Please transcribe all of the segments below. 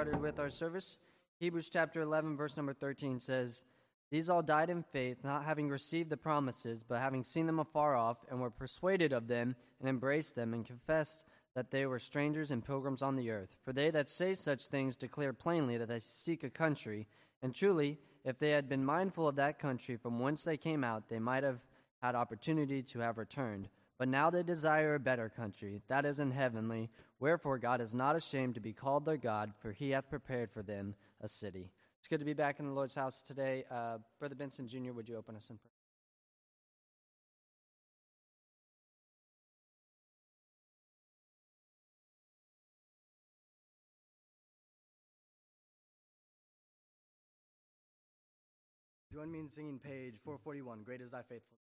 started with our service. Hebrews chapter 11, verse number 13 says, These all died in faith, not having received the promises, but having seen them afar off, and were persuaded of them, and embraced them, and confessed that they were strangers and pilgrims on the earth. For they that say such things declare plainly that they seek a country. And truly, if they had been mindful of that country from whence they came out, they might have had opportunity to have returned. But now they desire a better country, that is in heavenly. Wherefore God is not ashamed to be called their God, for he hath prepared for them a city. It's good to be back in the Lord's house today. Uh, Brother Benson Jr., would you open us in prayer? Join me in singing page 441, Great is Thy Faithfulness.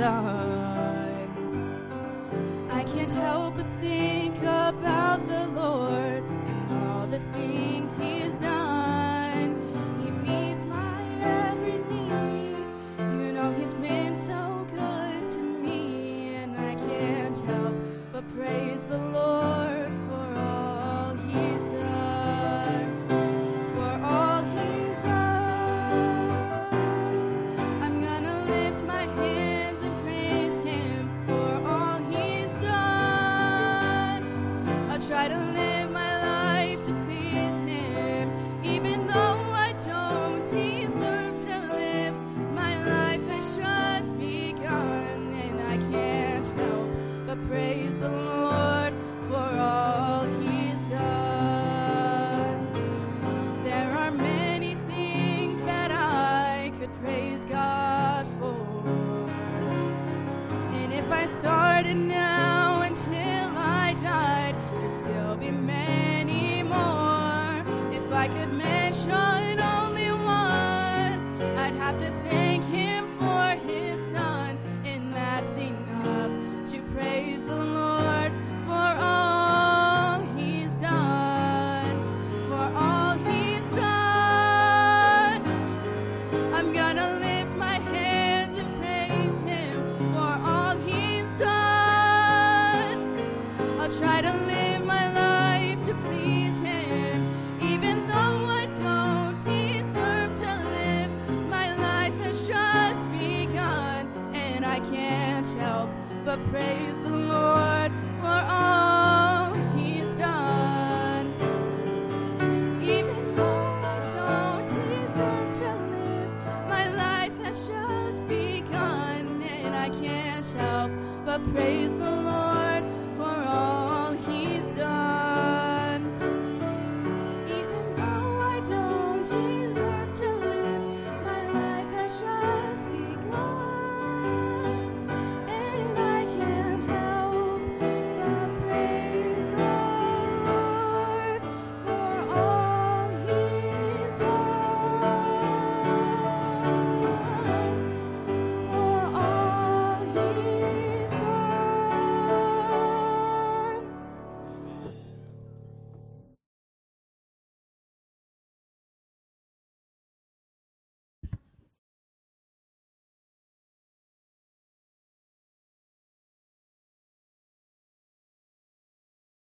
I can't help but think about the Lord and all the things He has done. He meets my every need. You know He's been so good to me, and I can't help but pray.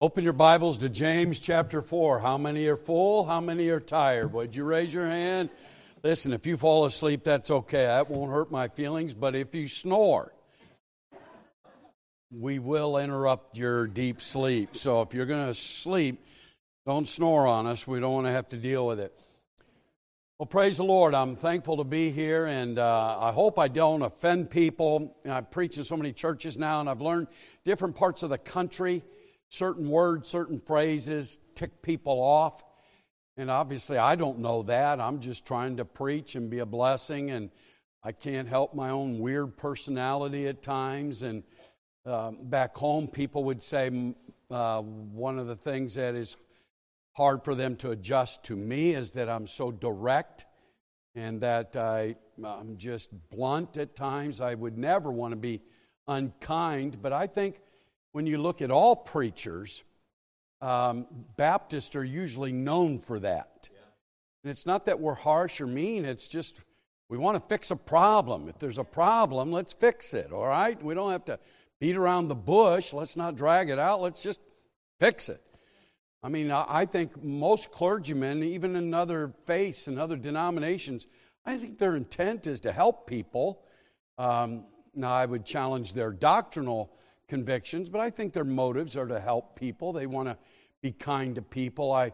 Open your Bibles to James chapter 4. How many are full? How many are tired? Would you raise your hand? Listen, if you fall asleep, that's okay. That won't hurt my feelings. But if you snore, we will interrupt your deep sleep. So if you're going to sleep, don't snore on us. We don't want to have to deal with it. Well, praise the Lord. I'm thankful to be here, and uh, I hope I don't offend people. I preach in so many churches now, and I've learned different parts of the country certain words, certain phrases tick people off. And obviously, I don't know that. I'm just trying to preach and be a blessing, and I can't help my own weird personality at times. And uh, back home, people would say uh, one of the things that is hard for them to adjust to me is that I'm so direct and that I, I'm just blunt at times. I would never want to be unkind, but I think when you look at all preachers, um, Baptists are usually known for that. Yeah. And it's not that we're harsh or mean, it's just we want to fix a problem. If there's a problem, let's fix it, all right? We don't have to beat around the bush. Let's not drag it out. Let's just fix it. I mean, I think most clergymen, even in other faiths and other denominations, I think their intent is to help people. Um, now, I would challenge their doctrinal convictions, but I think their motives are to help people. They want to be kind to people. I,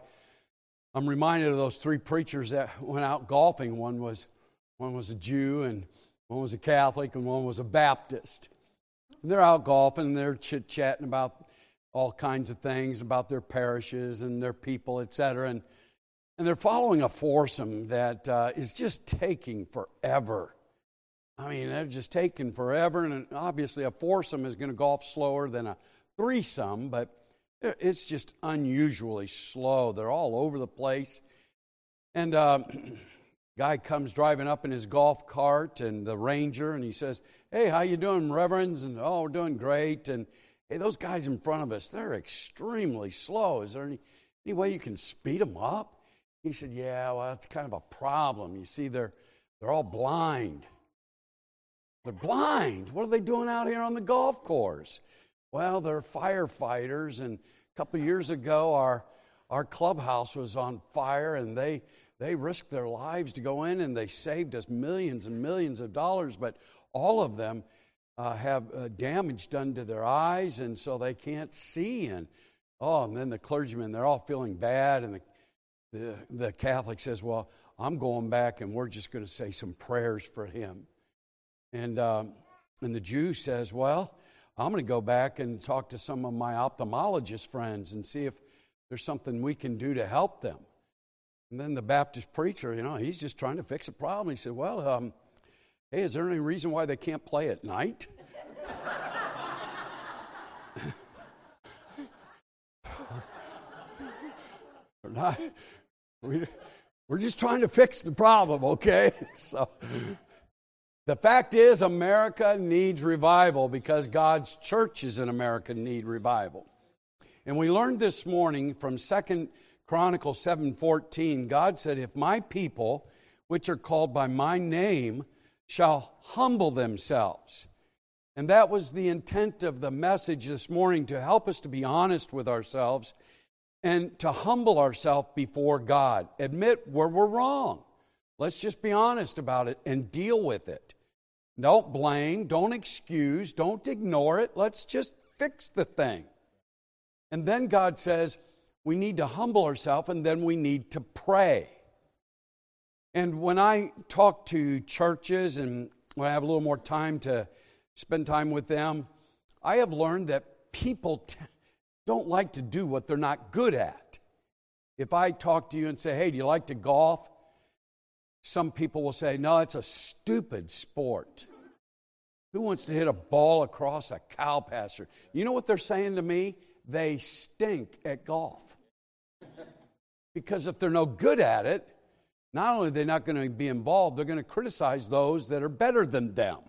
I'm reminded of those three preachers that went out golfing. One was, one was a Jew, and one was a Catholic, and one was a Baptist. And they're out golfing, and they're chit chatting about all kinds of things about their parishes and their people, etc. And, and they're following a foursome that uh, is just taking forever. I mean, they're just taking forever, and obviously a foursome is going to golf slower than a threesome, but it's just unusually slow. They're all over the place. And uh, guy comes driving up in his golf cart, and the ranger, and he says, "Hey, how you doing, reverends?" And oh, we're doing great. And hey, those guys in front of us, they're extremely slow. Is there any, any way you can speed them up? He said, yeah, well, that's kind of a problem. You see, they're, they're all blind. They're blind. What are they doing out here on the golf course? Well, they're firefighters, and a couple years ago, our, our clubhouse was on fire, and they, they risked their lives to go in, and they saved us millions and millions of dollars, but all of them uh, have uh, damage done to their eyes, and so they can't see. And oh, and then the clergymen, they're all feeling bad, and the, the, the Catholic says, Well, I'm going back, and we're just going to say some prayers for him. And, um, and the Jew says, Well, I'm going to go back and talk to some of my ophthalmologist friends and see if there's something we can do to help them. And then the Baptist preacher, you know, he's just trying to fix a problem. He said, Well, um, Hey, is there any reason why they can't play at night? we're not. We, we're just trying to fix the problem, okay? So the fact is, America needs revival because God's churches in America need revival. And we learned this morning from Second Chronicles 7:14, God said, "If my people, which are called by my name, shall humble themselves. And that was the intent of the message this morning to help us to be honest with ourselves and to humble ourselves before God. Admit where we're wrong. Let's just be honest about it and deal with it. Don't blame, don't excuse, don't ignore it. Let's just fix the thing. And then God says we need to humble ourselves and then we need to pray. And when I talk to churches and when I have a little more time to spend time with them, I have learned that people t- don't like to do what they're not good at. If I talk to you and say, hey, do you like to golf? Some people will say, no, it's a stupid sport. Who wants to hit a ball across a cow pasture? You know what they're saying to me? They stink at golf. because if they're no good at it, not only are they not going to be involved, they're going to criticize those that are better than them.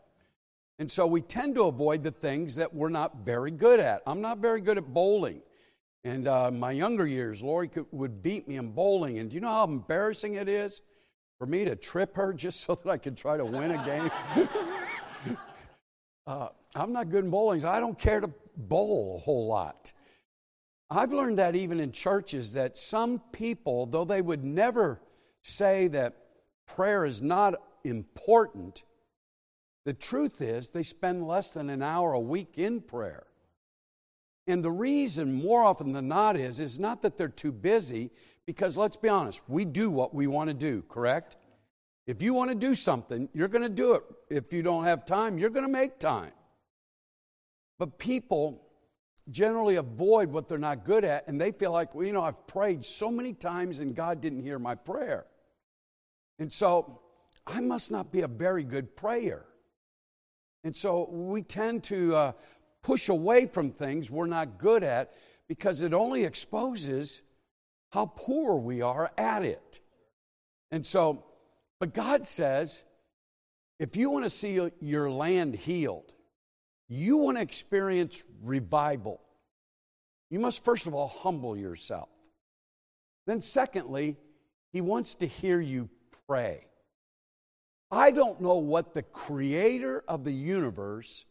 And so we tend to avoid the things that we're not very good at. I'm not very good at bowling. And uh, my younger years, Lori could, would beat me in bowling. And do you know how embarrassing it is for me to trip her just so that I could try to win a game? uh, I'm not good in bowling, so I don't care to bowl a whole lot. I've learned that even in churches that some people, though they would never say that prayer is not important, the truth is they spend less than an hour a week in prayer. And the reason, more often than not, is is not that they're too busy, because let's be honest, we do what we want to do, correct? If you want to do something, you're going to do it. If you don't have time, you're going to make time. But people generally avoid what they're not good at, and they feel like, well, you know, I've prayed so many times and God didn't hear my prayer. And so I must not be a very good prayer. And so we tend to uh, push away from things we're not good at because it only exposes how poor we are at it. And so, but God says, if you want to see your land healed, you want to experience revival, you must first of all humble yourself. Then, secondly, He wants to hear you pray. I don't know what the creator of the universe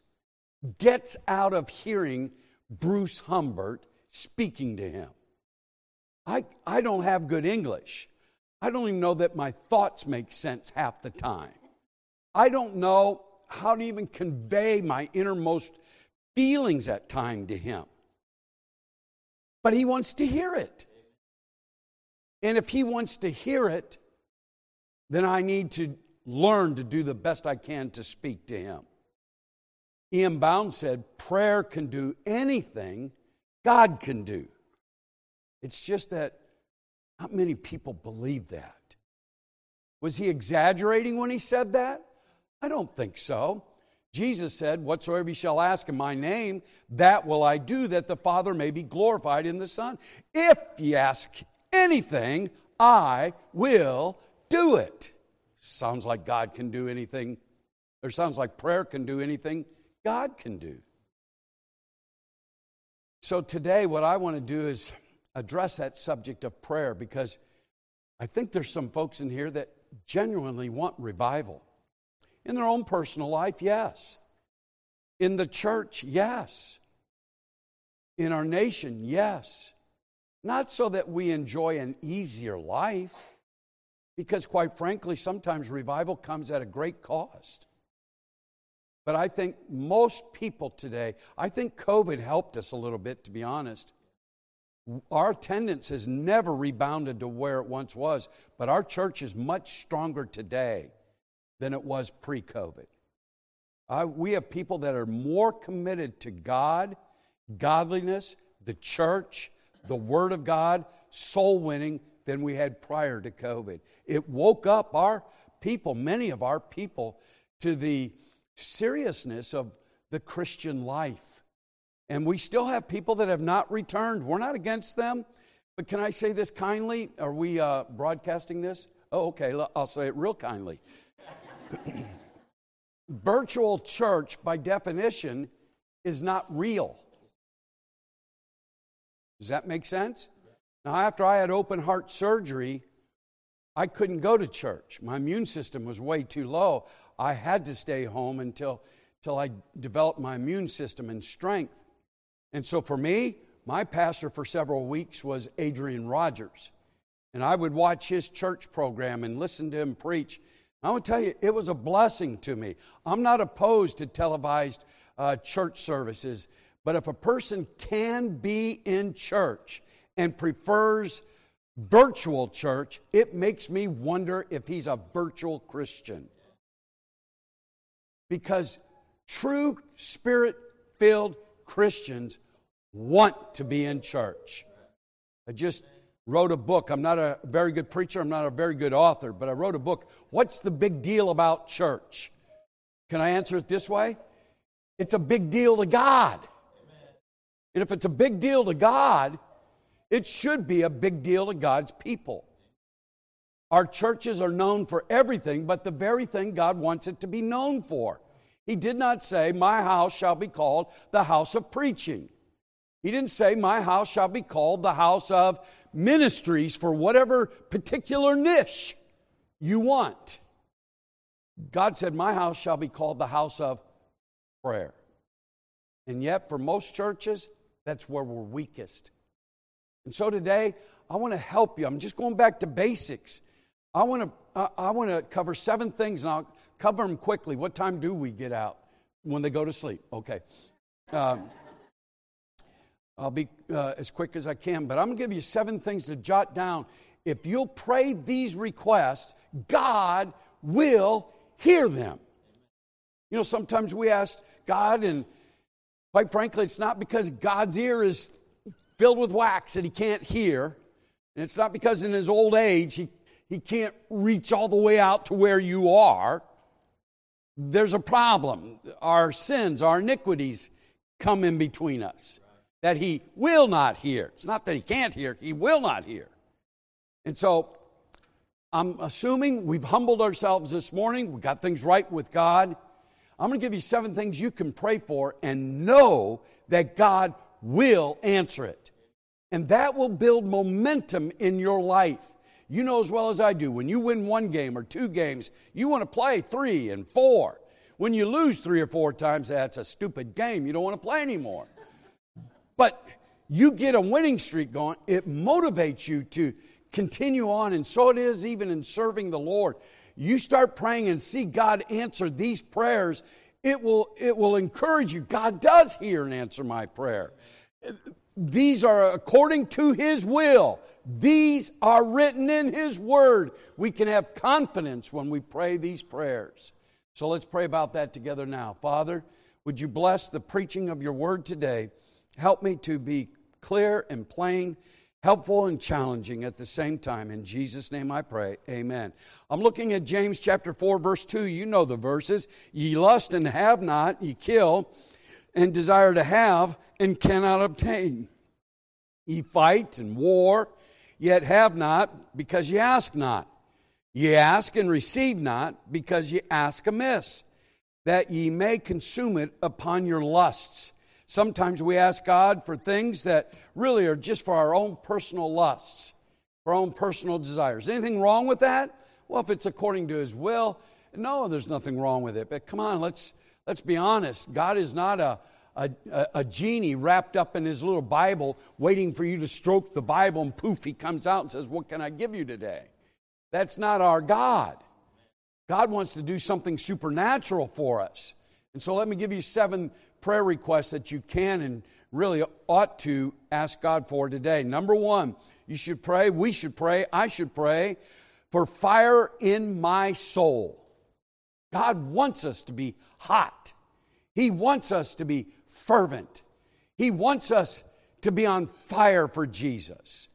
gets out of hearing Bruce Humbert speaking to him. I, I don't have good English. I don't even know that my thoughts make sense half the time. I don't know how to even convey my innermost feelings at time to him. But he wants to hear it. And if he wants to hear it, then I need to learn to do the best I can to speak to him. E.M. Bounds said, Prayer can do anything God can do. It's just that not many people believe that. Was he exaggerating when he said that? I don't think so. Jesus said, Whatsoever you shall ask in my name, that will I do, that the Father may be glorified in the Son. If ye ask anything, I will do it. Sounds like God can do anything, or sounds like prayer can do anything God can do. So today, what I want to do is address that subject of prayer because I think there's some folks in here that genuinely want revival. In their own personal life, yes. In the church, yes. In our nation, yes. Not so that we enjoy an easier life, because quite frankly, sometimes revival comes at a great cost. But I think most people today, I think COVID helped us a little bit, to be honest. Our attendance has never rebounded to where it once was, but our church is much stronger today than it was pre COVID. We have people that are more committed to God, godliness, the church, the Word of God, soul winning than we had prior to COVID. It woke up our people, many of our people, to the seriousness of the Christian life. And we still have people that have not returned. We're not against them. But can I say this kindly? Are we uh, broadcasting this? Oh, okay. I'll say it real kindly. Virtual church, by definition, is not real. Does that make sense? Now, after I had open heart surgery, I couldn't go to church. My immune system was way too low. I had to stay home until, until I developed my immune system and strength. And so for me, my pastor for several weeks was Adrian Rogers. And I would watch his church program and listen to him preach. I to tell you, it was a blessing to me. I'm not opposed to televised uh, church services, but if a person can be in church and prefers virtual church, it makes me wonder if he's a virtual Christian because true spirit filled Christians want to be in church. I just wrote a book. I'm not a very good preacher, I'm not a very good author, but I wrote a book. What's the big deal about church? Can I answer it this way? It's a big deal to God. And if it's a big deal to God, it should be a big deal to God's people. Our churches are known for everything but the very thing God wants it to be known for. He did not say, My house shall be called the house of preaching. He didn't say, My house shall be called the house of ministries for whatever particular niche you want. God said, My house shall be called the house of prayer. And yet, for most churches, that's where we're weakest. And so today, I want to help you. I'm just going back to basics. I want to, I want to cover seven things, and I'll cover them quickly. What time do we get out? When they go to sleep. Okay. Um, I'll be uh, as quick as I can, but I'm going to give you seven things to jot down. If you'll pray these requests, God will hear them. You know, sometimes we ask God, and quite frankly, it's not because God's ear is filled with wax that he can't hear. And it's not because in his old age he, he can't reach all the way out to where you are. There's a problem. Our sins, our iniquities come in between us that he will not hear. It's not that he can't hear, he will not hear. And so I'm assuming we've humbled ourselves this morning, we got things right with God. I'm going to give you seven things you can pray for and know that God will answer it. And that will build momentum in your life. You know as well as I do, when you win one game or two games, you want to play three and four. When you lose three or four times, that's a stupid game. You don't want to play anymore. But you get a winning streak going, it motivates you to continue on. And so it is even in serving the Lord. You start praying and see God answer these prayers, it will, it will encourage you. God does hear and answer my prayer. These are according to His will. These are written in His Word. We can have confidence when we pray these prayers. So let's pray about that together now. Father, would you bless the preaching of your Word today? Help me to be clear and plain, helpful and challenging at the same time. In Jesus' name I pray. Amen. I'm looking at James chapter 4, verse 2. You know the verses. Ye lust and have not, ye kill and desire to have and cannot obtain. Ye fight and war, yet have not, because ye ask not. Ye ask and receive not, because ye ask amiss, that ye may consume it upon your lusts. Sometimes we ask God for things that really are just for our own personal lusts, for our own personal desires. Anything wrong with that? Well, if it's according to His will, no, there's nothing wrong with it. But come on, let's Let's be honest. God is not a, a, a, genie wrapped up in his little Bible waiting for you to stroke the Bible and poof, he comes out and says, What can I give you today? That's not our God. God wants to do something supernatural for us. And so let me give you seven prayer requests that you can and really ought to ask God for today. Number one, you should pray, we should pray, I should pray for fire in my soul. God wants us to be hot. He wants us to be fervent. He wants us to be on fire for Jesus.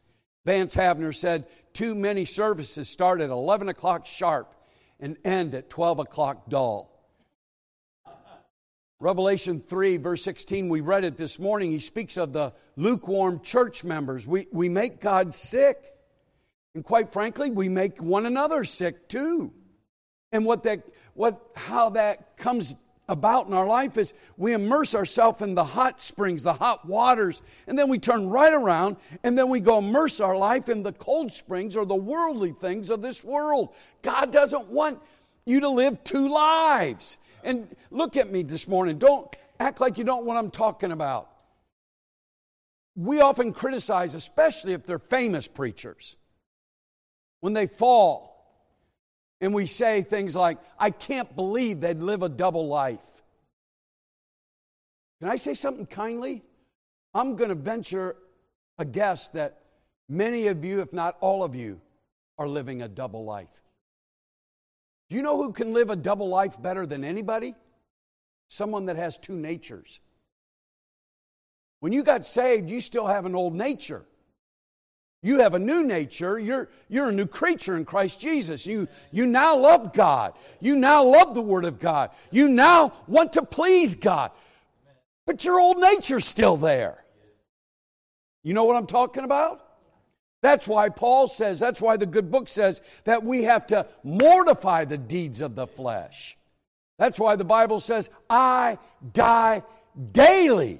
Vance Havner said, Too many services start at 11 o'clock sharp and end at 12 o'clock dull. Revelation 3, verse 16, we read it this morning. He speaks of the lukewarm church members. We, we make God sick. And quite frankly, we make one another sick too. And what that, what, how that comes about in our life is we immerse ourselves in the hot springs, the hot waters, and then we turn right around and then we go immerse our life in the cold springs or the worldly things of this world. God doesn't want you to live two lives. And look at me this morning. Don't act like you don't know what I'm talking about. We often criticize, especially if they're famous preachers, when they fall and we say things like, I can't believe they'd live a double life. Can I say something kindly? I'm going to venture a guess that many of you, if not all of you, are living a double life. Do you know who can live a double life better than anybody? Someone that has two natures. When you got saved, you still have an old nature. You have a new nature. You're, you're a new creature in Christ Jesus. You, you now love God. You now love the Word of God. You now want to please God. But your old nature's still there. You know what I'm talking about? That's why Paul says, that's why the good book says that we have to mortify the deeds of the flesh. That's why the Bible says, I die daily.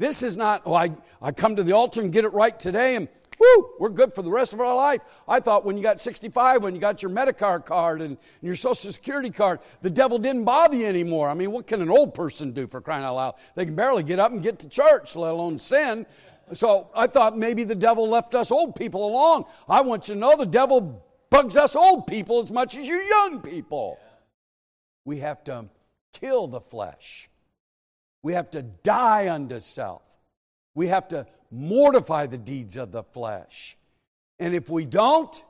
This is not, oh, I, I come to the altar and get it right today and whoo, we're good for the rest of our life. I thought when you got 65, when you got your Medicare card and your Social Security card, the devil didn't bother you anymore. I mean, what can an old person do for crying out loud? They can barely get up and get to church, let alone sin. So I thought maybe the devil left us old people alone. I want you to know the devil bugs us old people as much as you young people. We have to kill the flesh. We have to die unto self. We have to mortify the deeds of the flesh. And if we don't,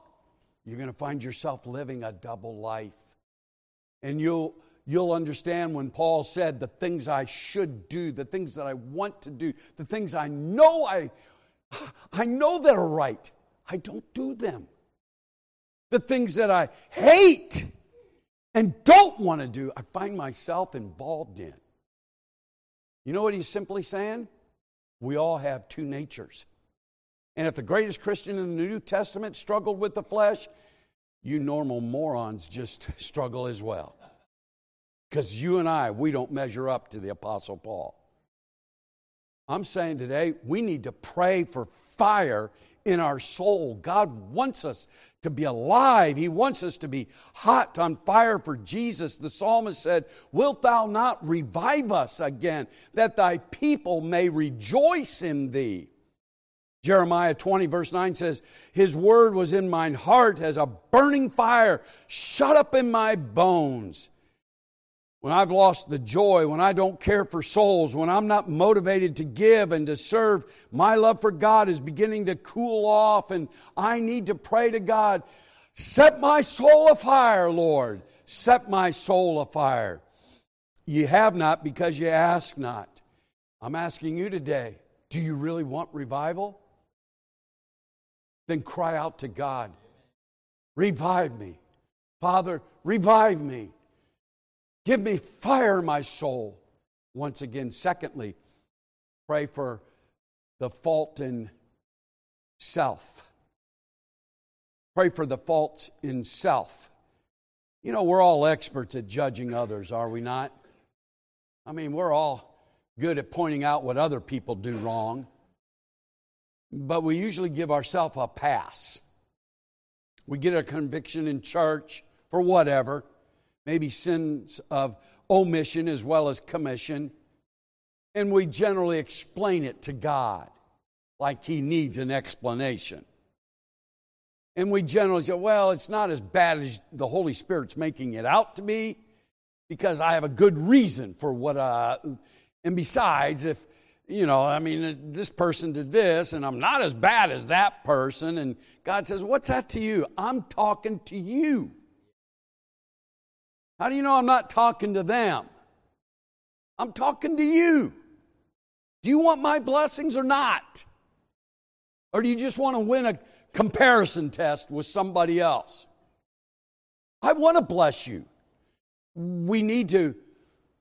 you're going to find yourself living a double life. And you'll, you'll understand when Paul said, The things I should do, the things that I want to do, the things I know I, I know that are right, I don't do them. The things that I hate and don't want to do, I find myself involved in. You know what he's simply saying? We all have two natures. And if the greatest Christian in the New Testament struggled with the flesh, you normal morons just struggle as well. Because you and I, we don't measure up to the Apostle Paul. I'm saying today, we need to pray for fire in our soul. God wants us to be alive. He wants us to be hot on fire for Jesus. The psalmist said, Wilt thou not revive us again, that thy people may rejoice in thee? Jeremiah 20, verse 9 says, His word was in mine heart as a burning fire, shut up in my bones when I've lost the joy, when I don't care for souls, when I'm not motivated to give and to serve, my love for God is beginning to cool off, and I need to pray to God, set my soul afire, Lord. Set my soul afire. You have not because you ask not. I'm asking you today do you really want revival? Then cry out to God. Revive me. Father, revive me. Give me fire my soul. Once again, secondly, pray for the fault in self. Pray for the faults in self. You know, we're all experts at judging others, are we not? I mean, we're all good at pointing out what other people do wrong, but we usually give ourselves a pass. We get a conviction in church for whatever maybe sins of omission as well as commission, and we generally explain it to God like He needs an explanation. And we generally say, well, it's not as bad as the Holy Spirit's making it out to be because I have a good reason for what, uh, and besides, if, you know, I mean, this person did this and I'm not as bad as that person. And God says, what's that to you? I'm talking to you. How do you know I'm not talking to them? I'm talking to you. Do you want my blessings or not? Or do you just want to win a comparison test with somebody else? I want to bless you. We need to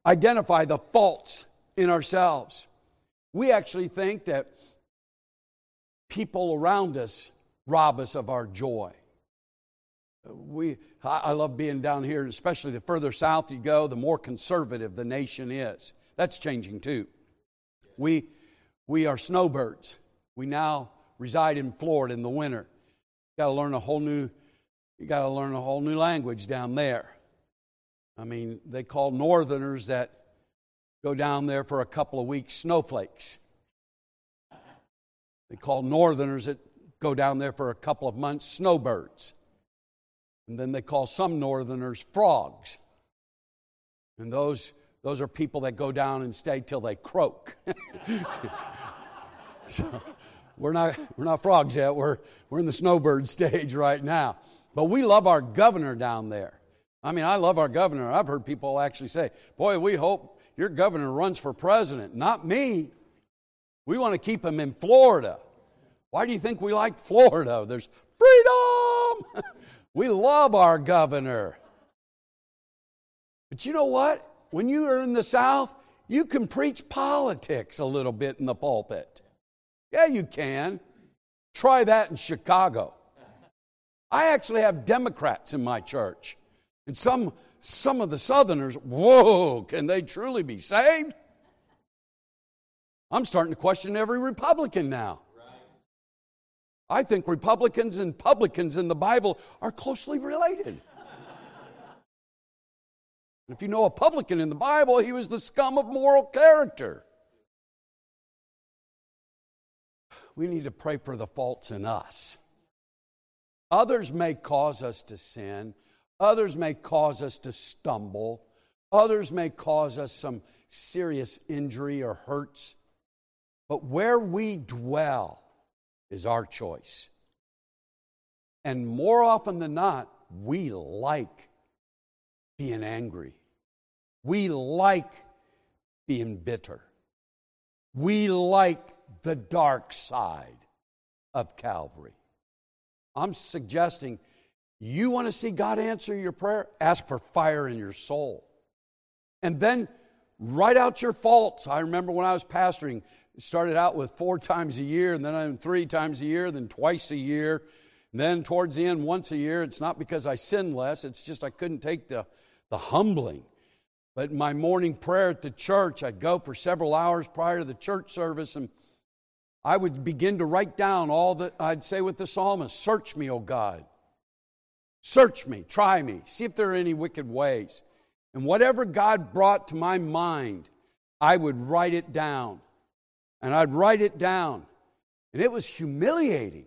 identify the faults in ourselves. We actually think that people around us rob us of our joy we, I love being down here, especially the further south you go, the more conservative the nation is. That's changing too. We, we are snowbirds. We now reside in Florida in the winter. Got to learn a whole new, you got to learn a whole new language down there. I mean, they call northerners that go down there for a couple of weeks snowflakes. They call northerners that go down there for a couple of months snowbirds. And then they call some northerners frogs. And those, those are people that go down and stay till they croak. so we're not, we're not frogs yet. We're, we're in the snowbird stage right now. But we love our governor down there. I mean, I love our governor. I've heard people actually say, Boy, we hope your governor runs for president. Not me. We want to keep him in Florida. Why do you think we like Florida? There's freedom. We love our governor. But you know what? When you are in the South, you can preach politics a little bit in the pulpit. Yeah, you can. Try that in Chicago. I actually have Democrats in my church. And some, some of the Southerners, whoa, can they truly be saved? I'm starting to question every Republican now. I think Republicans and publicans in the Bible are closely related. if you know a publican in the Bible, he was the scum of moral character. We need to pray for the faults in us. Others may cause us to sin, others may cause us to stumble, others may cause us some serious injury or hurts. But where we dwell is our choice. And more often than not, we like being angry. We like being bitter. We like the dark side of Calvary. I'm suggesting you want to see God answer your prayer? Ask for fire in your soul. And then write out your faults. I remember when I was pastoring, started out with four times a year, and then three times a year, then twice a year. And then towards the end, once a year. It's not because I sin less, it's just I couldn't take the, the humbling. But my morning prayer at the church, I'd go for several hours prior to the church service, and I would begin to write down all that I'd say with the psalmist Search me, O God. Search me, try me, see if there are any wicked ways. And whatever God brought to my mind, I would write it down. And I'd write it down. And it was humiliating.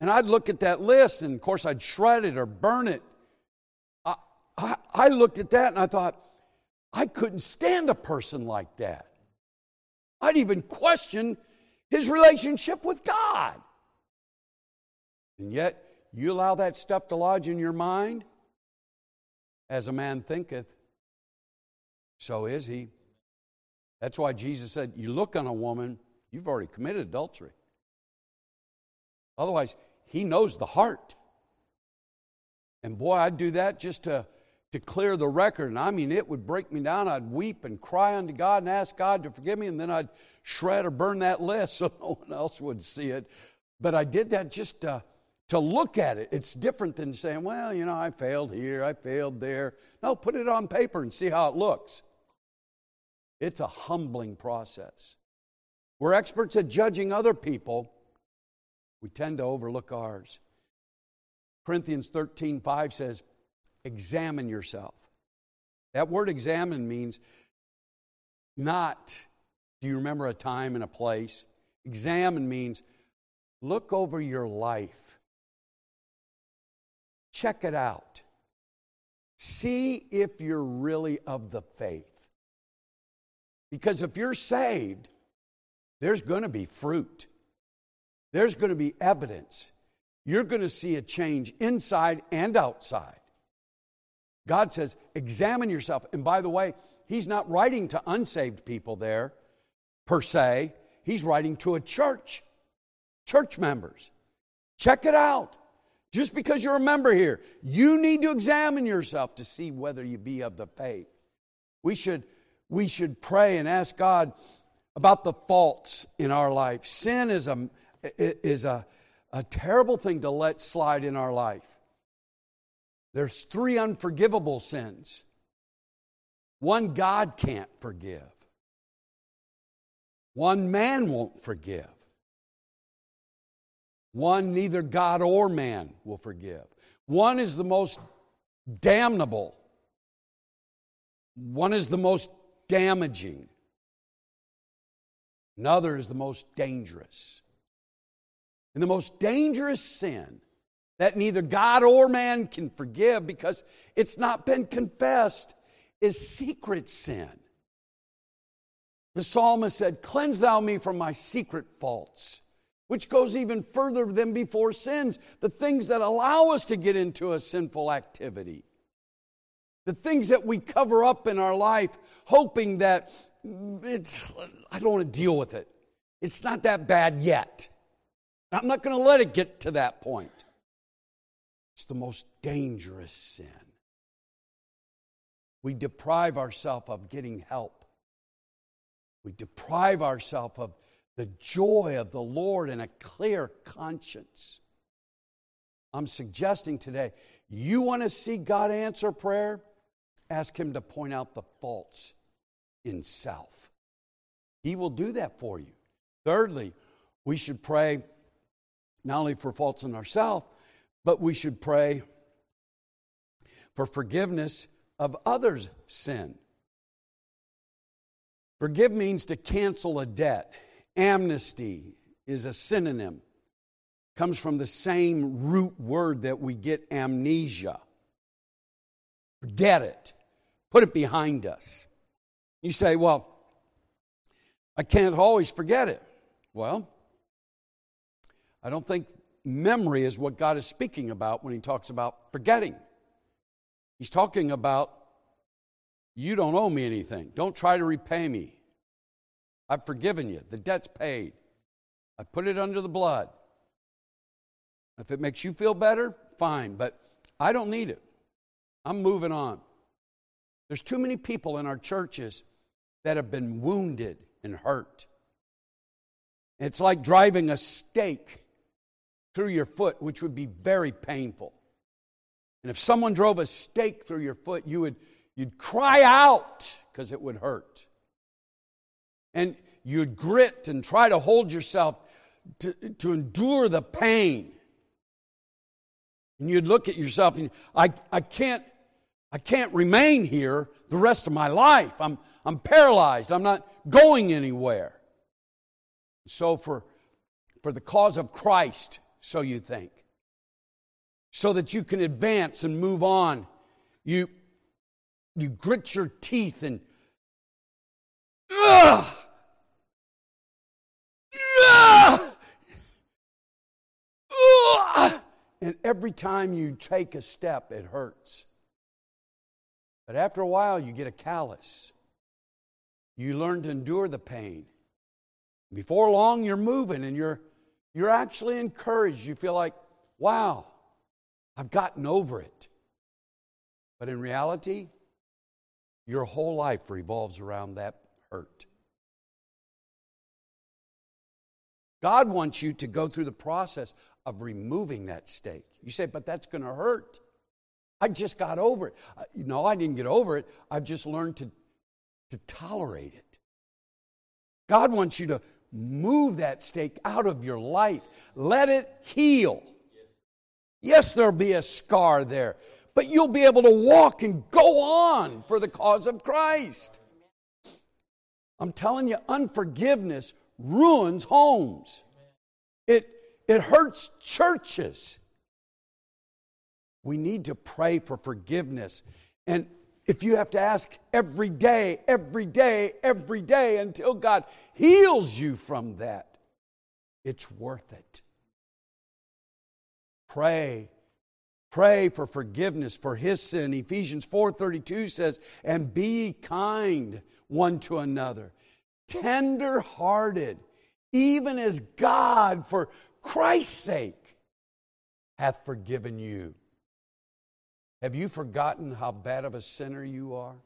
And I'd look at that list, and of course, I'd shred it or burn it. I, I, I looked at that and I thought, I couldn't stand a person like that. I'd even question his relationship with God. And yet, you allow that stuff to lodge in your mind? As a man thinketh, so is he. That's why Jesus said, You look on a woman, you've already committed adultery. Otherwise, he knows the heart. And boy, I'd do that just to, to clear the record. And I mean, it would break me down. I'd weep and cry unto God and ask God to forgive me. And then I'd shred or burn that list so no one else would see it. But I did that just to, to look at it. It's different than saying, well, you know, I failed here, I failed there. No, put it on paper and see how it looks. It's a humbling process. We're experts at judging other people we tend to overlook ours. Corinthians 13 5 says, Examine yourself. That word examine means not, do you remember a time and a place? Examine means look over your life, check it out, see if you're really of the faith. Because if you're saved, there's going to be fruit there's going to be evidence. You're going to see a change inside and outside. God says, examine yourself. And by the way, He's not writing to unsaved people there per se, He's writing to a church, church members. Check it out. Just because you're a member here, you need to examine yourself to see whether you be of the faith. We should, we should pray and ask God about the faults in our life. Sin is a is a, a terrible thing to let slide in our life. There's three unforgivable sins. One God can't forgive. One man won't forgive. One neither God or man will forgive. One is the most damnable. One is the most damaging. Another is the most dangerous. And the most dangerous sin that neither God or man can forgive because it's not been confessed is secret sin. The psalmist said, Cleanse thou me from my secret faults, which goes even further than before sins, the things that allow us to get into a sinful activity. The things that we cover up in our life, hoping that it's, I don't want to deal with it. It's not that bad yet. I'm not going to let it get to that point. It's the most dangerous sin. We deprive ourselves of getting help. We deprive ourselves of the joy of the Lord and a clear conscience. I'm suggesting today, you want to see God answer prayer? Ask Him to point out the faults in self. He will do that for you. Thirdly, we should pray not only for faults in ourselves, but we should pray for forgiveness of others' sin. Forgive means to cancel a debt. Amnesty is a synonym. Comes from the same root word that we get amnesia. Forget it. Put it behind us. You say, well, I can't always forget it. Well, I don't think memory is what God is speaking about when He talks about forgetting. He's talking about you don't owe me anything. Don't try to repay me. I've forgiven you. The debt's paid. I put it under the blood. If it makes you feel better, fine, but I don't need it. I'm moving on. There's too many people in our churches that have been wounded and hurt. It's like driving a stake through your foot, which would be very painful. And if someone drove a stake through your foot, you would you'd cry out because it would hurt. And you'd grit and try to hold yourself to, to endure the pain. And you'd look at yourself and I, I can't I can't remain here the rest of my life. I'm, I'm paralyzed. I'm not going anywhere. So, for, for the cause of Christ, so you think, so that you can advance and move on, you, you grit your teeth and, ugh, and every time you take a step, it hurts. But after a while, you get a callus. You learn to endure the pain. Before long, you're moving and you're, you're actually encouraged. You feel like, wow, I've gotten over it. But in reality, your whole life revolves around that hurt. God wants you to go through the process of removing that stake. You say, but that's going to hurt. I just got over it. No, I didn't get over it. I've just learned to, to tolerate it. God wants you to move that stake out of your life, let it heal. Yes, there'll be a scar there, but you'll be able to walk and go on for the cause of Christ. I'm telling you, unforgiveness ruins homes. It, it hurts churches. We need to pray for forgiveness. And if you have to ask every day, every day, every day until God heals you from that, it's worth it. Pray. Pray for forgiveness for his sin. Ephesians 4:32 says, "And be kind one to another, tender-hearted, even as God for Christ's sake hath forgiven you." Have you forgotten how bad of a sinner you are?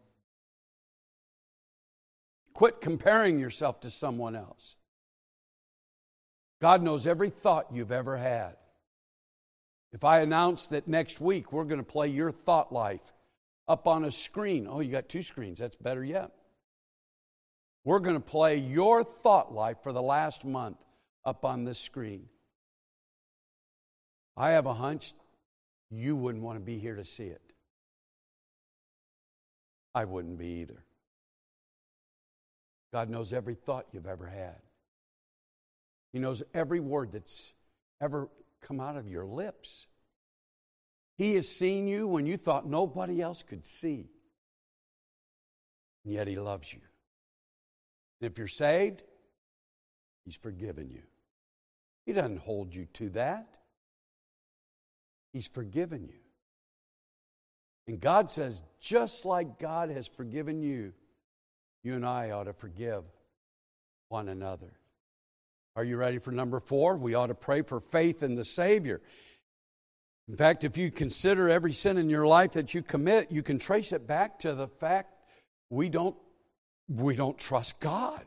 Quit comparing yourself to someone else. God knows every thought you've ever had. If I announce that next week we're going to play your thought life up on a screen, oh, you got two screens, that's better yet. We're going to play your thought life for the last month up on this screen. I have a hunch you wouldn't want to be here to see it. I wouldn't be either. God knows every thought you've ever had. He knows every word that's ever come out of your lips. He has seen you when you thought nobody else could see. And yet He loves you. And if you're saved, He's forgiven you. He doesn't hold you to that. He's forgiven you. And God says, just like God has forgiven you, you and I ought to forgive one another. Are you ready for number four? We ought to pray for faith in the Savior. In fact, if you consider every sin in your life that you commit, you can trace it back to the fact we don't, we don't trust God.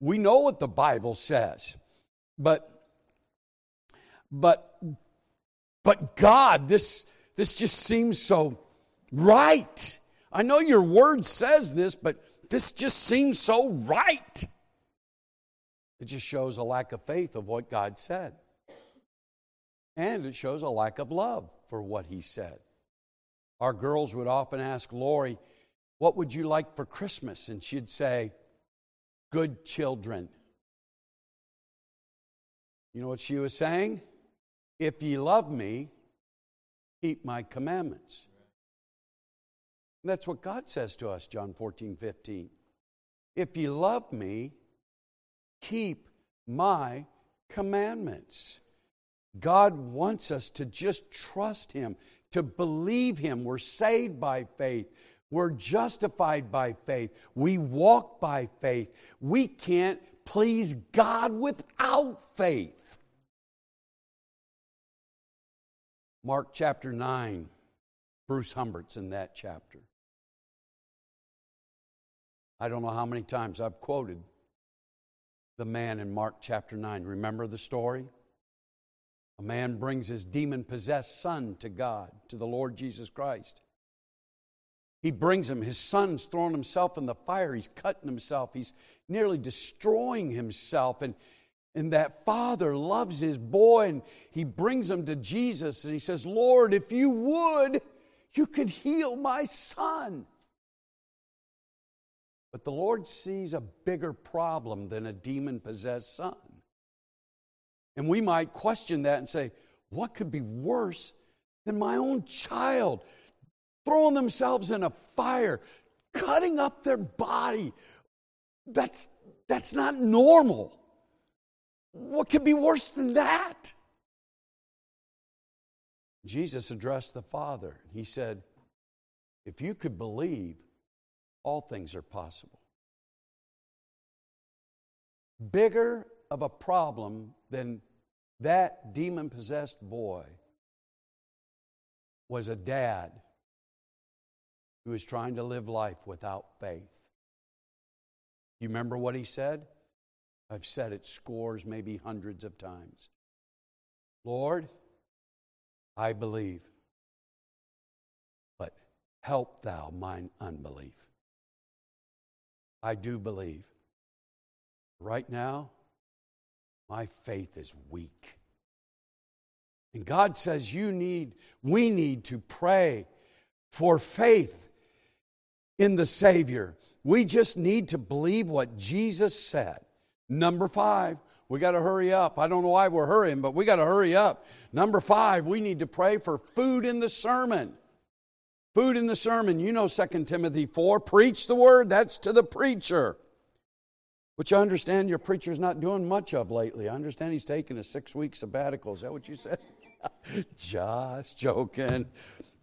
We know what the Bible says, but but but God, this, this just seems so right. I know your word says this, but this just seems so right. It just shows a lack of faith of what God said. And it shows a lack of love for what He said. Our girls would often ask Lori, What would you like for Christmas? And she'd say, Good children. You know what she was saying? If ye love me, keep my commandments. And that's what God says to us, John 14, 15. If you love me, keep my commandments. God wants us to just trust Him, to believe Him. We're saved by faith. We're justified by faith. We walk by faith. We can't please God without faith. Mark chapter 9, Bruce Humbert's in that chapter. I don't know how many times I've quoted the man in Mark chapter 9. Remember the story? A man brings his demon possessed son to God, to the Lord Jesus Christ. He brings him. His son's throwing himself in the fire. He's cutting himself. He's nearly destroying himself. And, and that father loves his boy and he brings him to Jesus and he says, Lord, if you would, you could heal my son. But the Lord sees a bigger problem than a demon possessed son. And we might question that and say, what could be worse than my own child throwing themselves in a fire, cutting up their body? That's, that's not normal. What could be worse than that? Jesus addressed the Father. He said, If you could believe, all things are possible. Bigger of a problem than that demon possessed boy was a dad who was trying to live life without faith. You remember what he said? I've said it scores, maybe hundreds of times. Lord, I believe, but help thou mine unbelief. I do believe. Right now, my faith is weak. And God says you need, we need to pray for faith in the Savior. We just need to believe what Jesus said. Number five, we got to hurry up. I don't know why we're hurrying, but we got to hurry up. Number five, we need to pray for food in the sermon. Food in the sermon, you know 2 Timothy 4. Preach the word, that's to the preacher. Which I understand your preacher's not doing much of lately. I understand he's taking a six week sabbatical. Is that what you said? Just joking.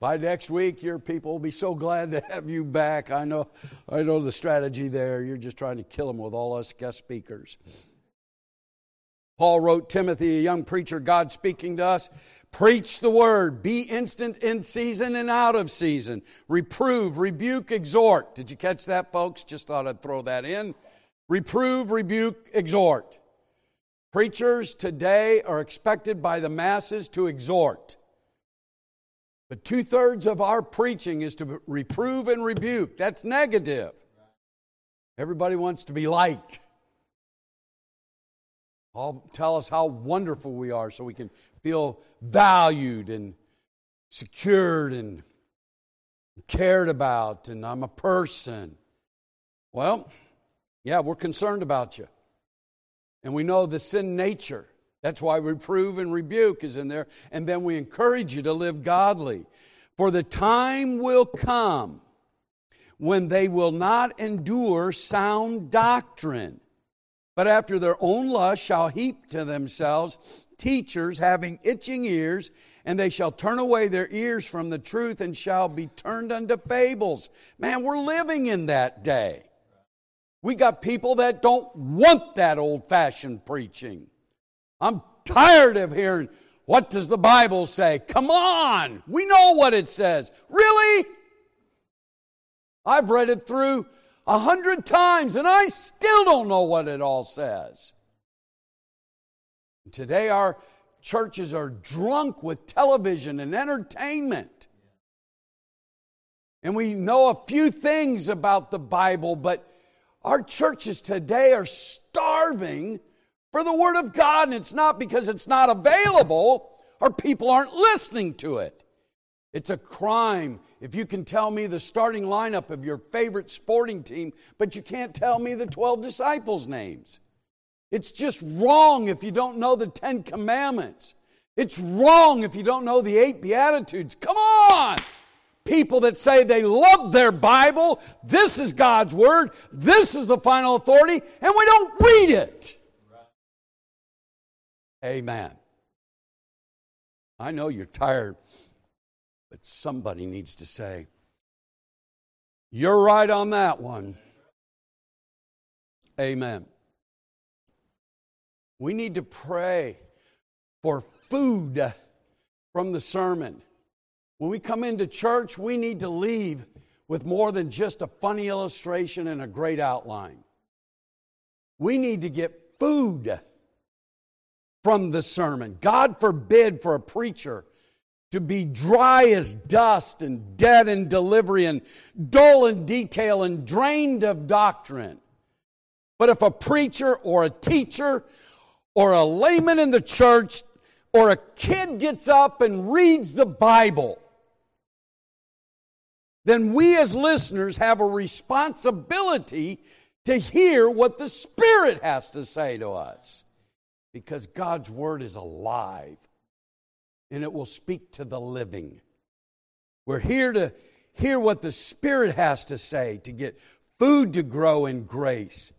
By next week, your people will be so glad to have you back. I know, I know the strategy there. You're just trying to kill them with all us guest speakers. Paul wrote Timothy, a young preacher, God speaking to us. Preach the word. Be instant in season and out of season. Reprove, rebuke, exhort. Did you catch that, folks? Just thought I'd throw that in. Reprove, rebuke, exhort. Preachers today are expected by the masses to exhort. But two thirds of our preaching is to reprove and rebuke. That's negative. Everybody wants to be liked. All tell us how wonderful we are so we can feel valued and secured and cared about, and I'm a person. Well, yeah, we're concerned about you. And we know the sin nature. That's why reprove and rebuke is in there. And then we encourage you to live godly. For the time will come when they will not endure sound doctrine, but after their own lust shall heap to themselves teachers having itching ears, and they shall turn away their ears from the truth and shall be turned unto fables. Man, we're living in that day. We got people that don't want that old fashioned preaching. I'm tired of hearing, what does the Bible say? Come on, we know what it says. Really? I've read it through a hundred times and I still don't know what it all says. Today, our churches are drunk with television and entertainment. And we know a few things about the Bible, but our churches today are starving for the Word of God, and it's not because it's not available or people aren't listening to it. It's a crime if you can tell me the starting lineup of your favorite sporting team, but you can't tell me the 12 disciples' names. It's just wrong if you don't know the Ten Commandments. It's wrong if you don't know the eight Beatitudes. Come on! people that say they love their Bible. This is God's Word. This is the final authority, and we don't read it. Amen. I know you're tired, but somebody needs to say, You're right on that one. Amen. We need to pray for food from the sermon. When we come into church, we need to leave with more than just a funny illustration and a great outline. We need to get food from the sermon. God forbid for a preacher to be dry as dust and dead in delivery and dull in detail and drained of doctrine. But if a preacher or a teacher or a layman in the church or a kid gets up and reads the Bible, then we as listeners have a responsibility to hear what the Spirit has to say to us. Because God's Word is alive and it will speak to the living. We're here to hear what the Spirit has to say to get food to grow in grace.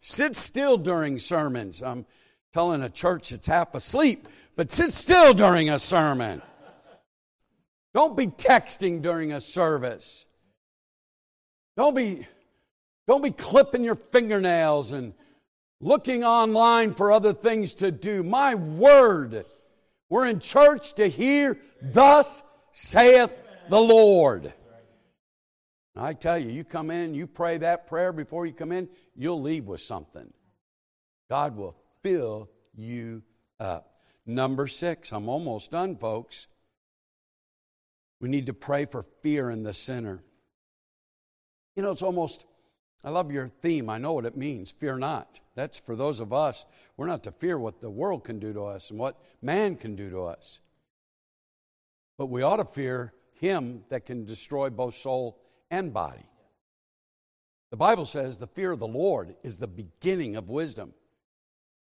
Sit still during sermons. I'm telling a church that's half asleep, but sit still during a sermon. Don't be texting during a service. Don't be, don't be clipping your fingernails and looking online for other things to do. My word, we're in church to hear, Thus saith the Lord. I tell you, you come in, you pray that prayer before you come in, you'll leave with something. God will fill you up. Number six, I'm almost done, folks. We need to pray for fear in the sinner. You know, it's almost, I love your theme. I know what it means. Fear not. That's for those of us. We're not to fear what the world can do to us and what man can do to us. But we ought to fear him that can destroy both soul and body. The Bible says the fear of the Lord is the beginning of wisdom.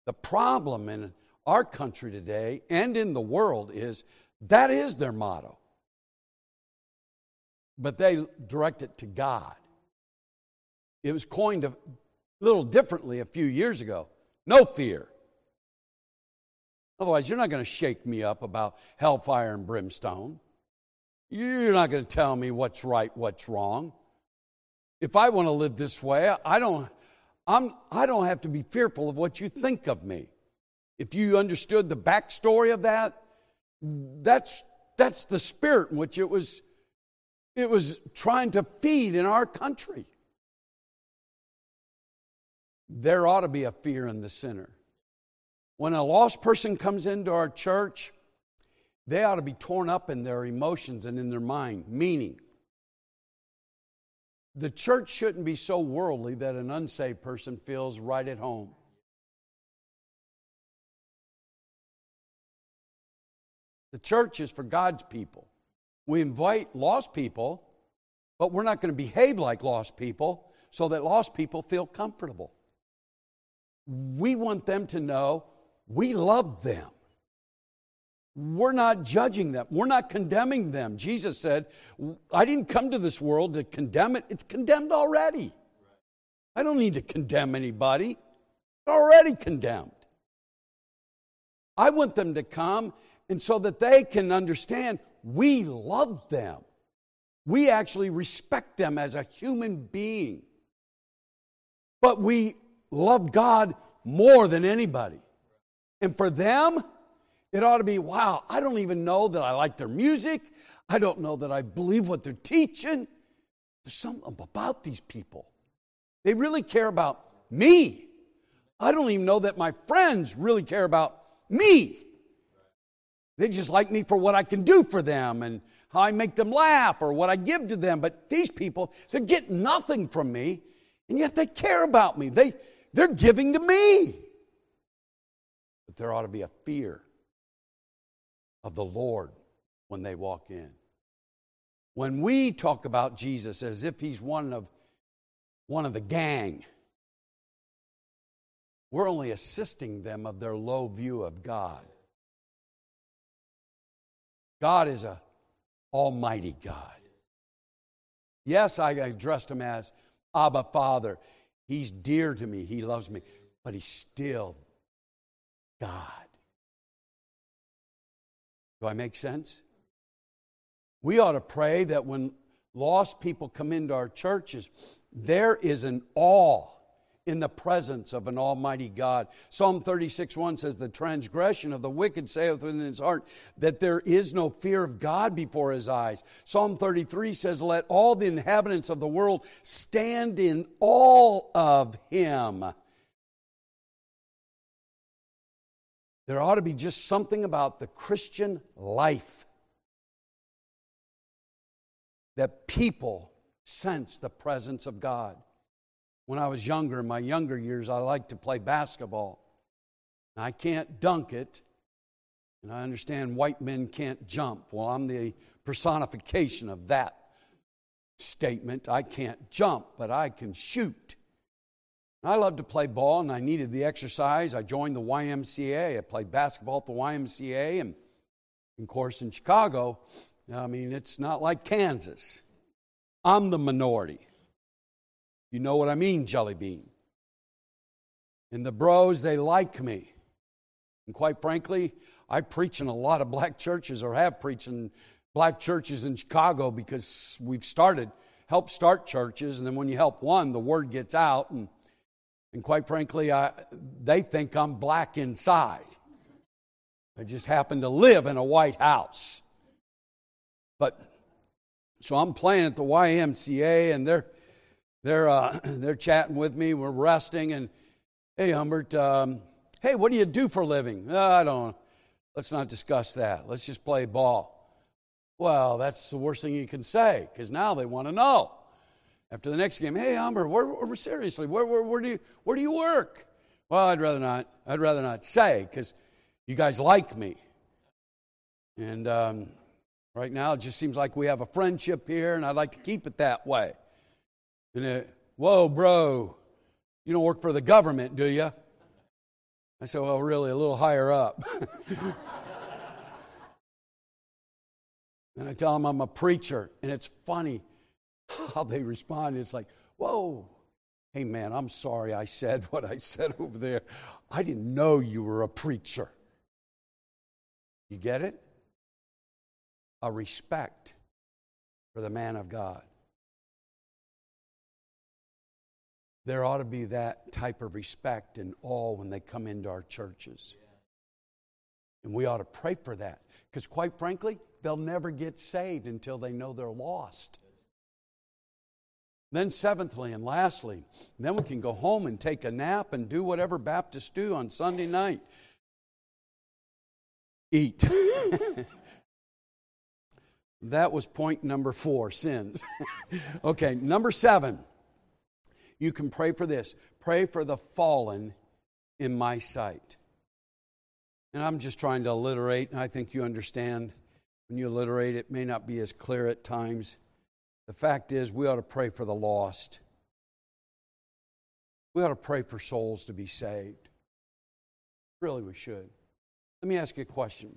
The problem in our country today and in the world is that is their motto. But they direct it to God. It was coined a little differently a few years ago no fear. Otherwise, you're not going to shake me up about hellfire and brimstone. You're not going to tell me what's right, what's wrong. If I want to live this way, I don't, I'm, I don't have to be fearful of what you think of me. If you understood the backstory of that, that's, that's the spirit in which it was, it was trying to feed in our country. There ought to be a fear in the sinner. When a lost person comes into our church, they ought to be torn up in their emotions and in their mind, meaning, the church shouldn't be so worldly that an unsaved person feels right at home. The church is for God's people. We invite lost people, but we're not going to behave like lost people so that lost people feel comfortable. We want them to know we love them. We're not judging them. We're not condemning them. Jesus said, I didn't come to this world to condemn it. It's condemned already. I don't need to condemn anybody. It's already condemned. I want them to come and so that they can understand we love them. We actually respect them as a human being. But we love God more than anybody. And for them, it ought to be wow, I don't even know that I like their music. I don't know that I believe what they're teaching. There's something about these people. They really care about me. I don't even know that my friends really care about me. They just like me for what I can do for them and how I make them laugh or what I give to them. But these people, they're getting nothing from me, and yet they care about me. They, they're giving to me. But there ought to be a fear of the Lord when they walk in. When we talk about Jesus as if he's one of, one of the gang, we're only assisting them of their low view of God. God is a almighty God. Yes, I addressed him as Abba Father. He's dear to me, he loves me, but he's still God. Do I make sense? We ought to pray that when lost people come into our churches, there is an awe in the presence of an almighty God. Psalm 36 1 says, The transgression of the wicked saith within his heart that there is no fear of God before his eyes. Psalm 33 says, Let all the inhabitants of the world stand in awe of him. There ought to be just something about the Christian life that people sense the presence of God. When I was younger, in my younger years, I liked to play basketball. I can't dunk it, and I understand white men can't jump. Well, I'm the personification of that statement. I can't jump, but I can shoot. I love to play ball, and I needed the exercise. I joined the YMCA. I played basketball at the YMCA, and of course, in Chicago, I mean, it's not like Kansas. I'm the minority. You know what I mean, Jelly Bean. And the bros, they like me. And quite frankly, I preach in a lot of black churches or have preached in black churches in Chicago because we've started, helped start churches. And then when you help one, the word gets out. And, and quite frankly, I, they think I'm black inside. I just happen to live in a White House. But so I'm playing at the YMCA and they're they're, uh, they're chatting with me. We're resting. And hey, Humbert, um, hey, what do you do for a living? Uh, I don't Let's not discuss that. Let's just play ball. Well, that's the worst thing you can say because now they want to know. After the next game, hey, Humbert, where, where, seriously, where, where, where, do you, where do you work? Well, I'd rather not. I'd rather not say because you guys like me. And um, right now, it just seems like we have a friendship here, and I'd like to keep it that way. And it, whoa, bro, you don't work for the government, do you? I said, well, really, a little higher up. and I tell them I'm a preacher, and it's funny how they respond. It's like, whoa, hey, man, I'm sorry I said what I said over there. I didn't know you were a preacher. You get it? A respect for the man of God. There ought to be that type of respect and awe when they come into our churches. And we ought to pray for that. Because, quite frankly, they'll never get saved until they know they're lost. Then, seventhly and lastly, then we can go home and take a nap and do whatever Baptists do on Sunday night eat. that was point number four sins. okay, number seven you can pray for this pray for the fallen in my sight. And I'm just trying to alliterate, and I think you understand when you alliterate, it may not be as clear at times. The fact is, we ought to pray for the lost. We ought to pray for souls to be saved. Really, we should. Let me ask you a question.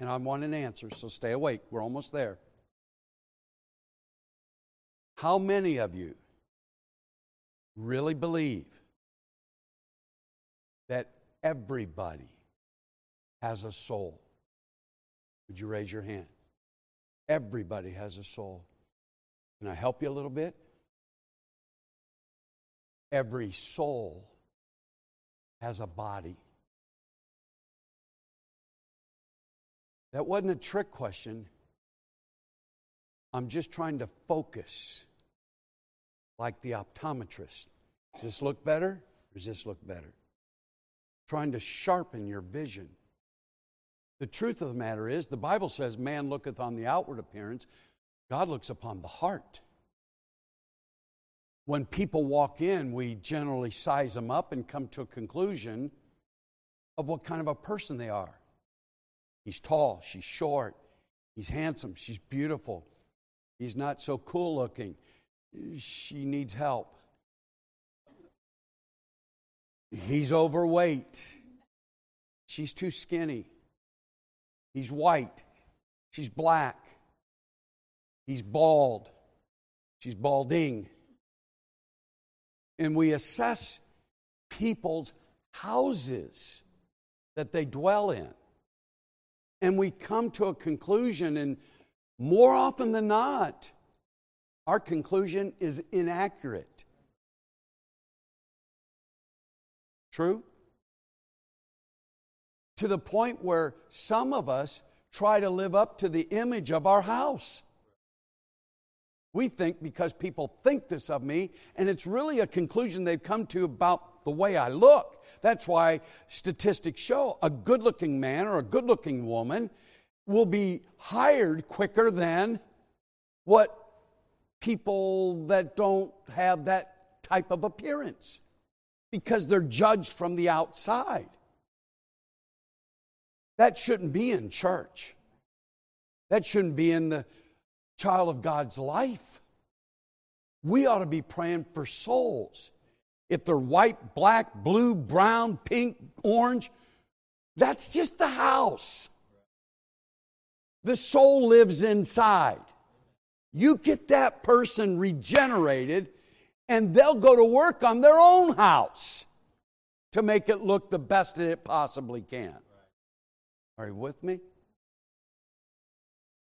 And I want an answer, so stay awake. We're almost there. How many of you really believe that everybody has a soul? Would you raise your hand? Everybody has a soul. Can I help you a little bit? Every soul has a body. That wasn't a trick question. I'm just trying to focus like the optometrist. Does this look better does this look better? Trying to sharpen your vision. The truth of the matter is, the Bible says, Man looketh on the outward appearance, God looks upon the heart. When people walk in, we generally size them up and come to a conclusion of what kind of a person they are. He's tall, she's short, he's handsome, she's beautiful, he's not so cool looking, she needs help. He's overweight. She's too skinny. He's white. She's black. He's bald. she's balding. And we assess people's houses that they dwell in. And we come to a conclusion, and more often than not, our conclusion is inaccurate. True? To the point where some of us try to live up to the image of our house. We think because people think this of me, and it's really a conclusion they've come to about the way I look. That's why statistics show a good looking man or a good looking woman will be hired quicker than what people that don't have that type of appearance because they're judged from the outside. That shouldn't be in church. That shouldn't be in the child of God's life. We ought to be praying for souls. If they're white, black, blue, brown, pink, orange, that's just the house. The soul lives inside. You get that person regenerated, and they'll go to work on their own house to make it look the best that it possibly can. Are you with me?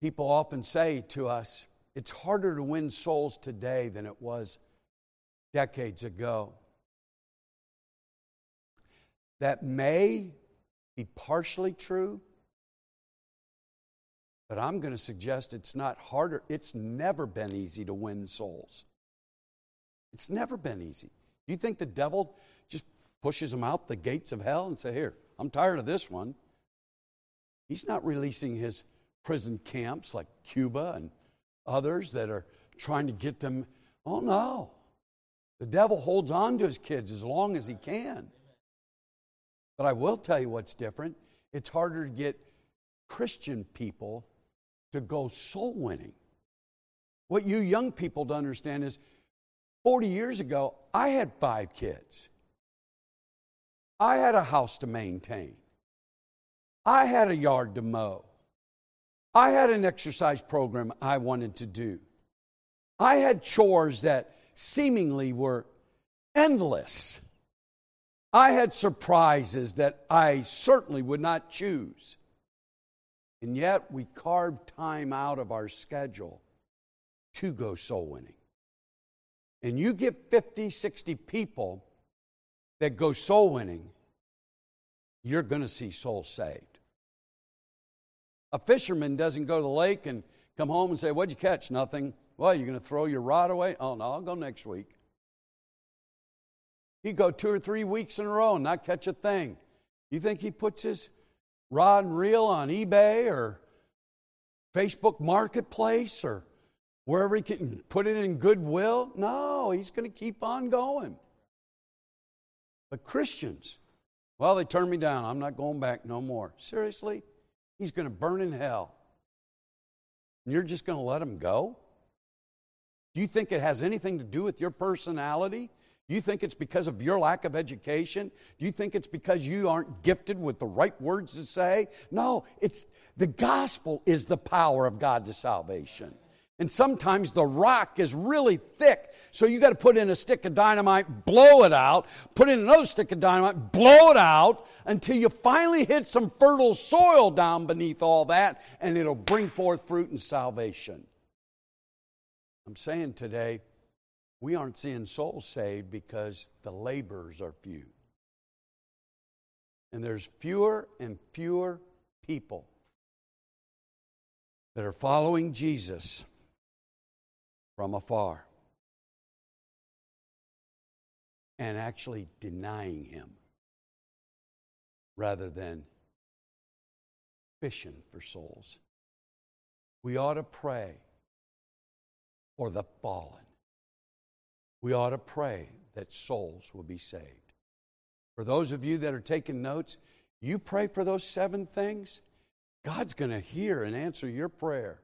People often say to us, it's harder to win souls today than it was decades ago. That may be partially true, but I'm going to suggest it's not harder. It's never been easy to win souls. It's never been easy. You think the devil just pushes them out the gates of hell and say, Here, I'm tired of this one? He's not releasing his prison camps like Cuba and others that are trying to get them. Oh, no. The devil holds on to his kids as long as he can. But I will tell you what's different. It's harder to get Christian people to go soul winning. What you young people don't understand is 40 years ago, I had five kids. I had a house to maintain. I had a yard to mow. I had an exercise program I wanted to do. I had chores that seemingly were endless. I had surprises that I certainly would not choose. And yet we carve time out of our schedule to go soul winning. And you get 50, 60 people that go soul winning, you're going to see souls saved. A fisherman doesn't go to the lake and come home and say, What'd you catch? Nothing. Well, you're going to throw your rod away? Oh, no, I'll go next week. He'd go two or three weeks in a row and not catch a thing. You think he puts his rod and reel on eBay or Facebook Marketplace or wherever he can put it in goodwill? No, he's going to keep on going. But Christians, well, they turned me down. I'm not going back no more. Seriously? He's going to burn in hell. And you're just going to let him go? Do you think it has anything to do with your personality? You think it's because of your lack of education? Do you think it's because you aren't gifted with the right words to say? No, it's the gospel is the power of God to salvation. And sometimes the rock is really thick. So you got to put in a stick of dynamite, blow it out, put in another stick of dynamite, blow it out until you finally hit some fertile soil down beneath all that, and it'll bring forth fruit and salvation. I'm saying today, we aren't seeing souls saved because the laborers are few. And there's fewer and fewer people that are following Jesus from afar and actually denying him rather than fishing for souls. We ought to pray for the fallen. We ought to pray that souls will be saved. For those of you that are taking notes, you pray for those seven things, God's going to hear and answer your prayer.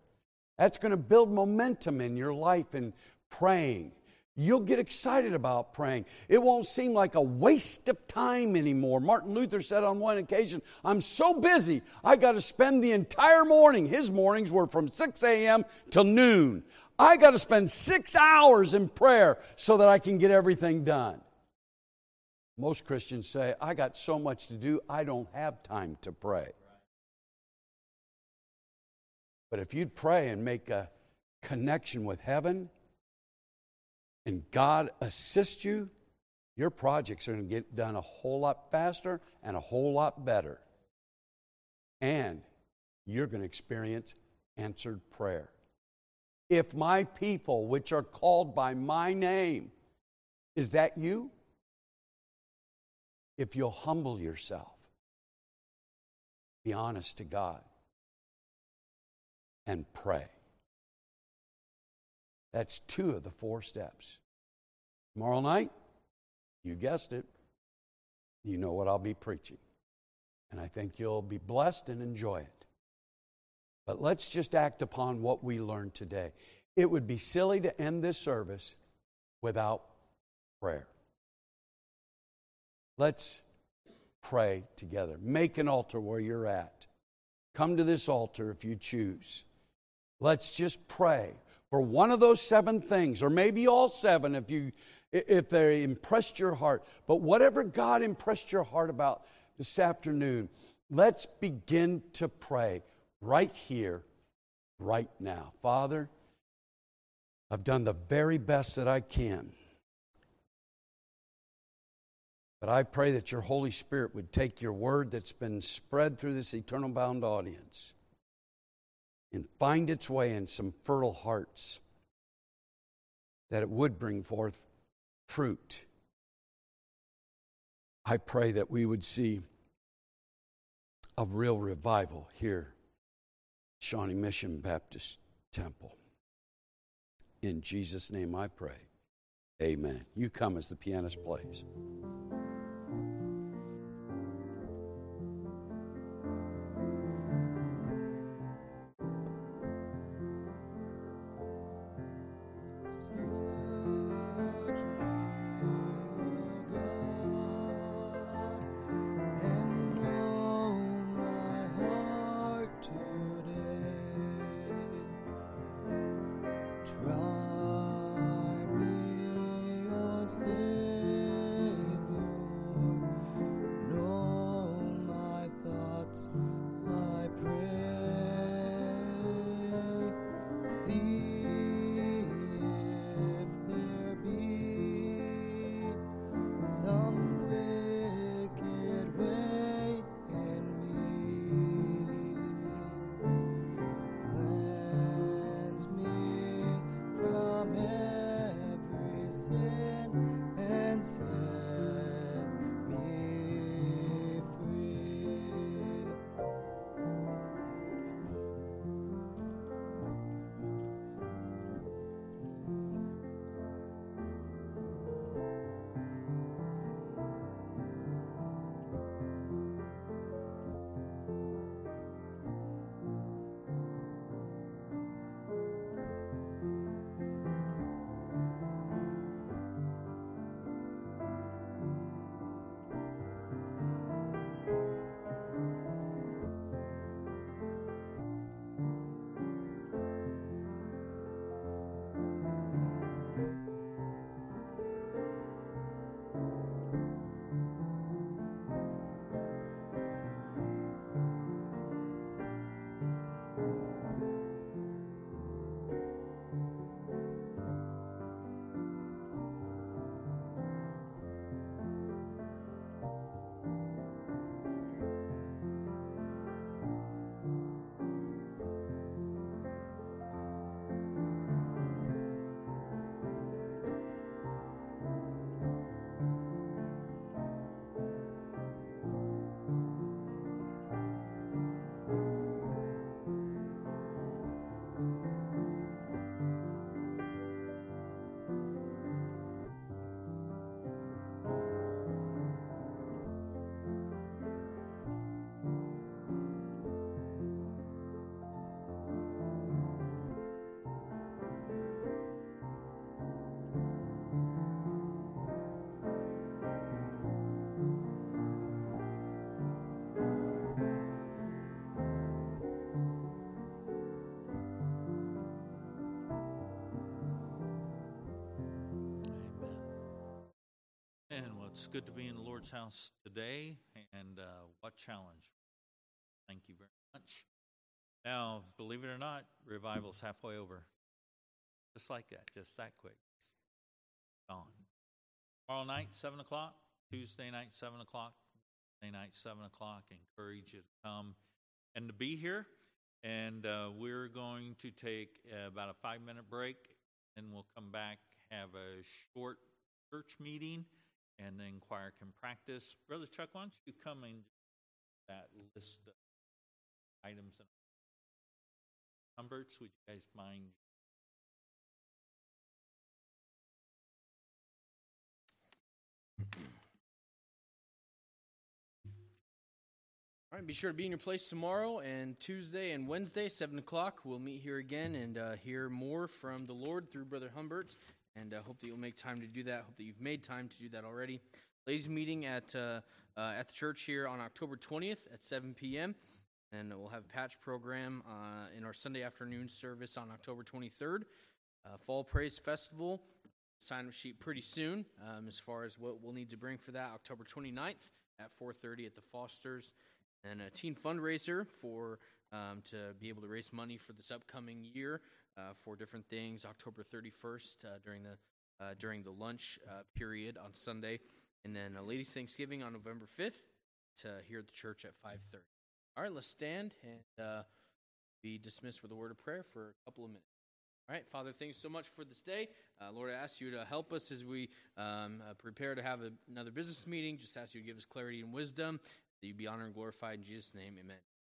That's going to build momentum in your life in praying. You'll get excited about praying. It won't seem like a waste of time anymore. Martin Luther said on one occasion, I'm so busy, I got to spend the entire morning. His mornings were from 6 a.m. till noon. I got to spend six hours in prayer so that I can get everything done. Most Christians say, I got so much to do, I don't have time to pray. But if you'd pray and make a connection with heaven and God assist you, your projects are going to get done a whole lot faster and a whole lot better. And you're going to experience answered prayer. If my people, which are called by my name, is that you? If you'll humble yourself, be honest to God, and pray. That's two of the four steps. Tomorrow night, you guessed it, you know what I'll be preaching. And I think you'll be blessed and enjoy it. But let's just act upon what we learned today. It would be silly to end this service without prayer. Let's pray together. Make an altar where you're at. Come to this altar if you choose. Let's just pray for one of those seven things, or maybe all seven if you if they impressed your heart. But whatever God impressed your heart about this afternoon, let's begin to pray right here, right now. Father, I've done the very best that I can. But I pray that your Holy Spirit would take your word that's been spread through this eternal bound audience and find its way in some fertile hearts, that it would bring forth fruit. I pray that we would see a real revival here Shawnee Mission Baptist Temple. In Jesus' name I pray. Amen. You come as the pianist plays. It's good to be in the Lord's house today, and uh, what challenge! Thank you very much. Now, believe it or not, revival's halfway over. Just like that, just that quick. Gone. Tomorrow night, 7 o'clock. Tuesday night, 7 o'clock. Wednesday night, 7 o'clock. Encourage you to come and to be here. And uh, we're going to take uh, about a five minute break, and we'll come back, have a short church meeting, and then choir can practice. Brother Chuck, why don't you come and that list of items and Humberts? Would you guys mind? All right, be sure to be in your place tomorrow and Tuesday and Wednesday, 7 o'clock. We'll meet here again and uh, hear more from the Lord through Brother Humbert. And uh, hope that you'll make time to do that. Hope that you've made time to do that already. Ladies' meeting at, uh, uh, at the church here on October 20th at 7 p.m. And we'll have a patch program uh, in our Sunday afternoon service on October 23rd. Uh, Fall Praise Festival, sign up sheet pretty soon um, as far as what we'll need to bring for that. October 29th at 4.30 at the Fosters and a teen fundraiser for um, to be able to raise money for this upcoming year uh, for different things. October 31st uh, during the uh, during the lunch uh, period on Sunday, and then a ladies' Thanksgiving on November 5th to here at the church at 5:30. All right, let's stand and uh, be dismissed with a word of prayer for a couple of minutes. All right, Father, thanks so much for this day. Uh, Lord, I ask you to help us as we um, uh, prepare to have a, another business meeting. Just ask you to give us clarity and wisdom that you be honored and glorified in Jesus' name. Amen.